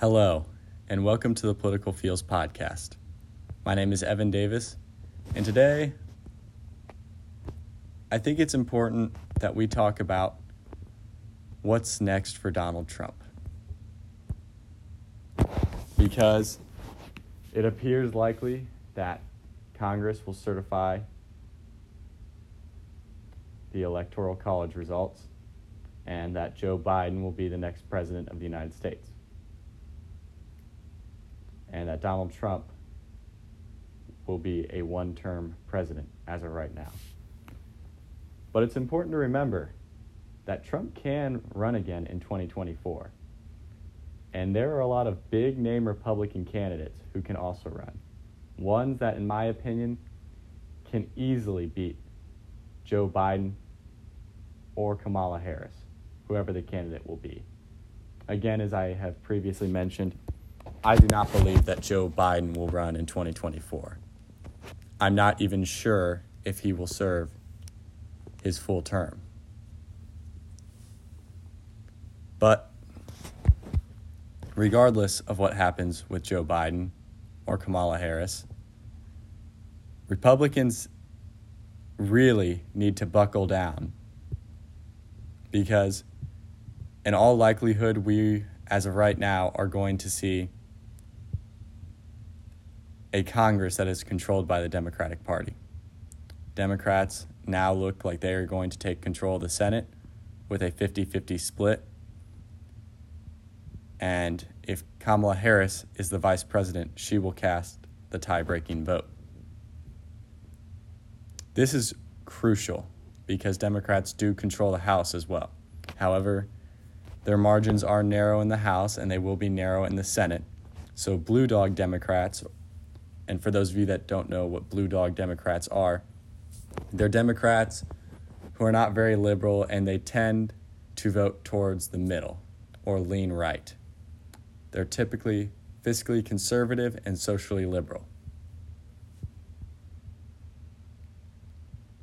Hello, and welcome to the Political Feels podcast. My name is Evan Davis, and today I think it's important that we talk about what's next for Donald Trump. Because it appears likely that Congress will certify the Electoral College results and that Joe Biden will be the next president of the United States and that Donald Trump will be a one term president as of right now. But it's important to remember that Trump can run again in 2024. And there are a lot of big name Republican candidates who can also run. Ones that, in my opinion, can easily beat Joe Biden or Kamala Harris, whoever the candidate will be. Again, as I have previously mentioned, I do not believe that Joe Biden will run in 2024. I'm not even sure if he will serve his full term. But regardless of what happens with Joe Biden or Kamala Harris, Republicans really need to buckle down because, in all likelihood, we, as of right now, are going to see a Congress that is controlled by the Democratic Party. Democrats now look like they are going to take control of the Senate with a 50 50 split. And if Kamala Harris is the vice president, she will cast the tie breaking vote. This is crucial because Democrats do control the House as well. However, their margins are narrow in the House and they will be narrow in the Senate. So, blue dog Democrats and for those of you that don't know what blue dog Democrats are, they're Democrats who are not very liberal and they tend to vote towards the middle or lean right. They're typically fiscally conservative and socially liberal.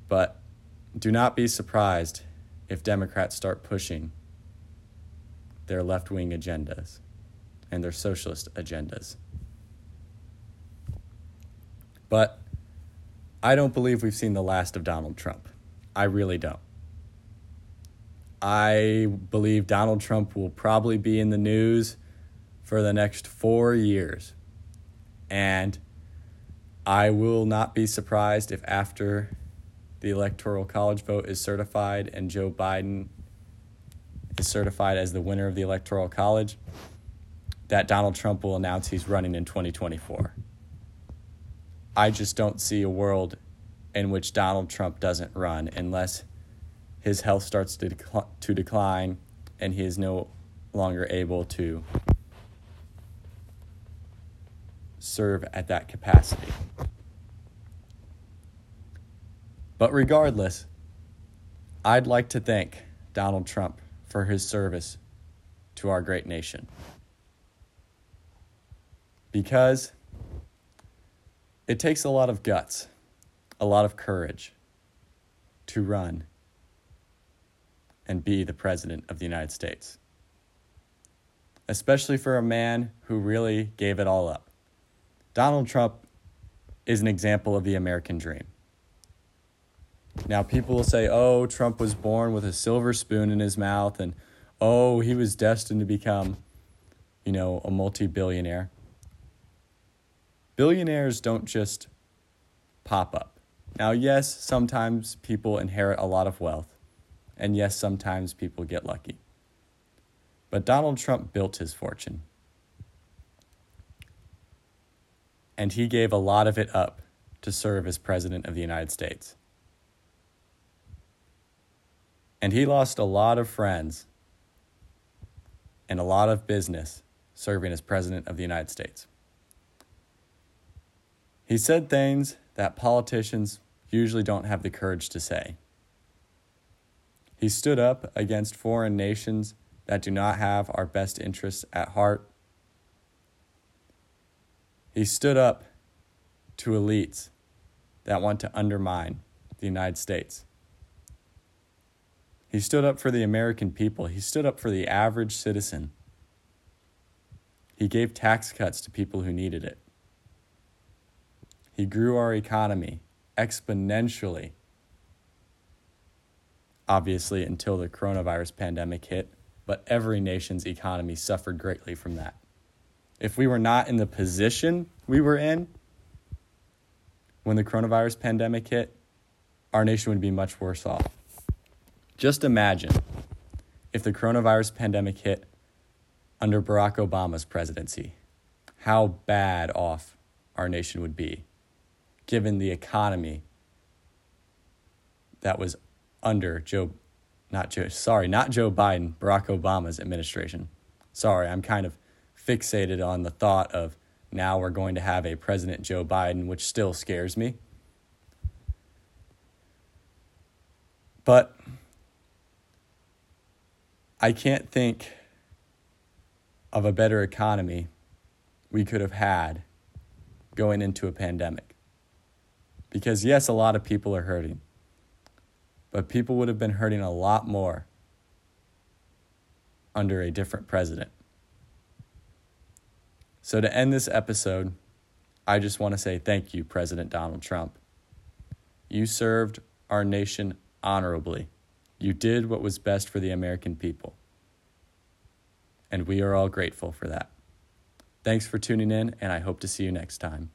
But do not be surprised if Democrats start pushing their left wing agendas and their socialist agendas. But I don't believe we've seen the last of Donald Trump. I really don't. I believe Donald Trump will probably be in the news for the next four years. And I will not be surprised if after the Electoral College vote is certified and Joe Biden is certified as the winner of the Electoral College, that Donald Trump will announce he's running in 2024. I just don't see a world in which Donald Trump doesn't run unless his health starts to, decl- to decline and he is no longer able to serve at that capacity. But regardless, I'd like to thank Donald Trump for his service to our great nation. Because it takes a lot of guts, a lot of courage to run and be the President of the United States, especially for a man who really gave it all up. Donald Trump is an example of the American dream. Now, people will say, oh, Trump was born with a silver spoon in his mouth, and oh, he was destined to become, you know, a multi billionaire billionaires don't just pop up. Now, yes, sometimes people inherit a lot of wealth, and yes, sometimes people get lucky. But Donald Trump built his fortune. And he gave a lot of it up to serve as President of the United States. And he lost a lot of friends and a lot of business serving as President of the United States. He said things that politicians usually don't have the courage to say. He stood up against foreign nations that do not have our best interests at heart. He stood up to elites that want to undermine the United States. He stood up for the American people. He stood up for the average citizen. He gave tax cuts to people who needed it. He grew our economy exponentially. Obviously, until the coronavirus pandemic hit, but every nation's economy suffered greatly from that. If we were not in the position we were in when the coronavirus pandemic hit, our nation would be much worse off. Just imagine if the coronavirus pandemic hit under Barack Obama's presidency, how bad off our nation would be, given the economy that was under Joe, not Joe, sorry, not Joe Biden, Barack Obama's administration. Sorry, I'm kind of fixated on the thought of now we're going to have a President Joe Biden, which still scares me. But I can't think of a better economy we could have had going into a pandemic. Because, yes, a lot of people are hurting, but people would have been hurting a lot more under a different president. So, to end this episode, I just want to say thank you, President Donald Trump. You served our nation honorably. You did what was best for the American people. And we are all grateful for that. Thanks for tuning in, and I hope to see you next time.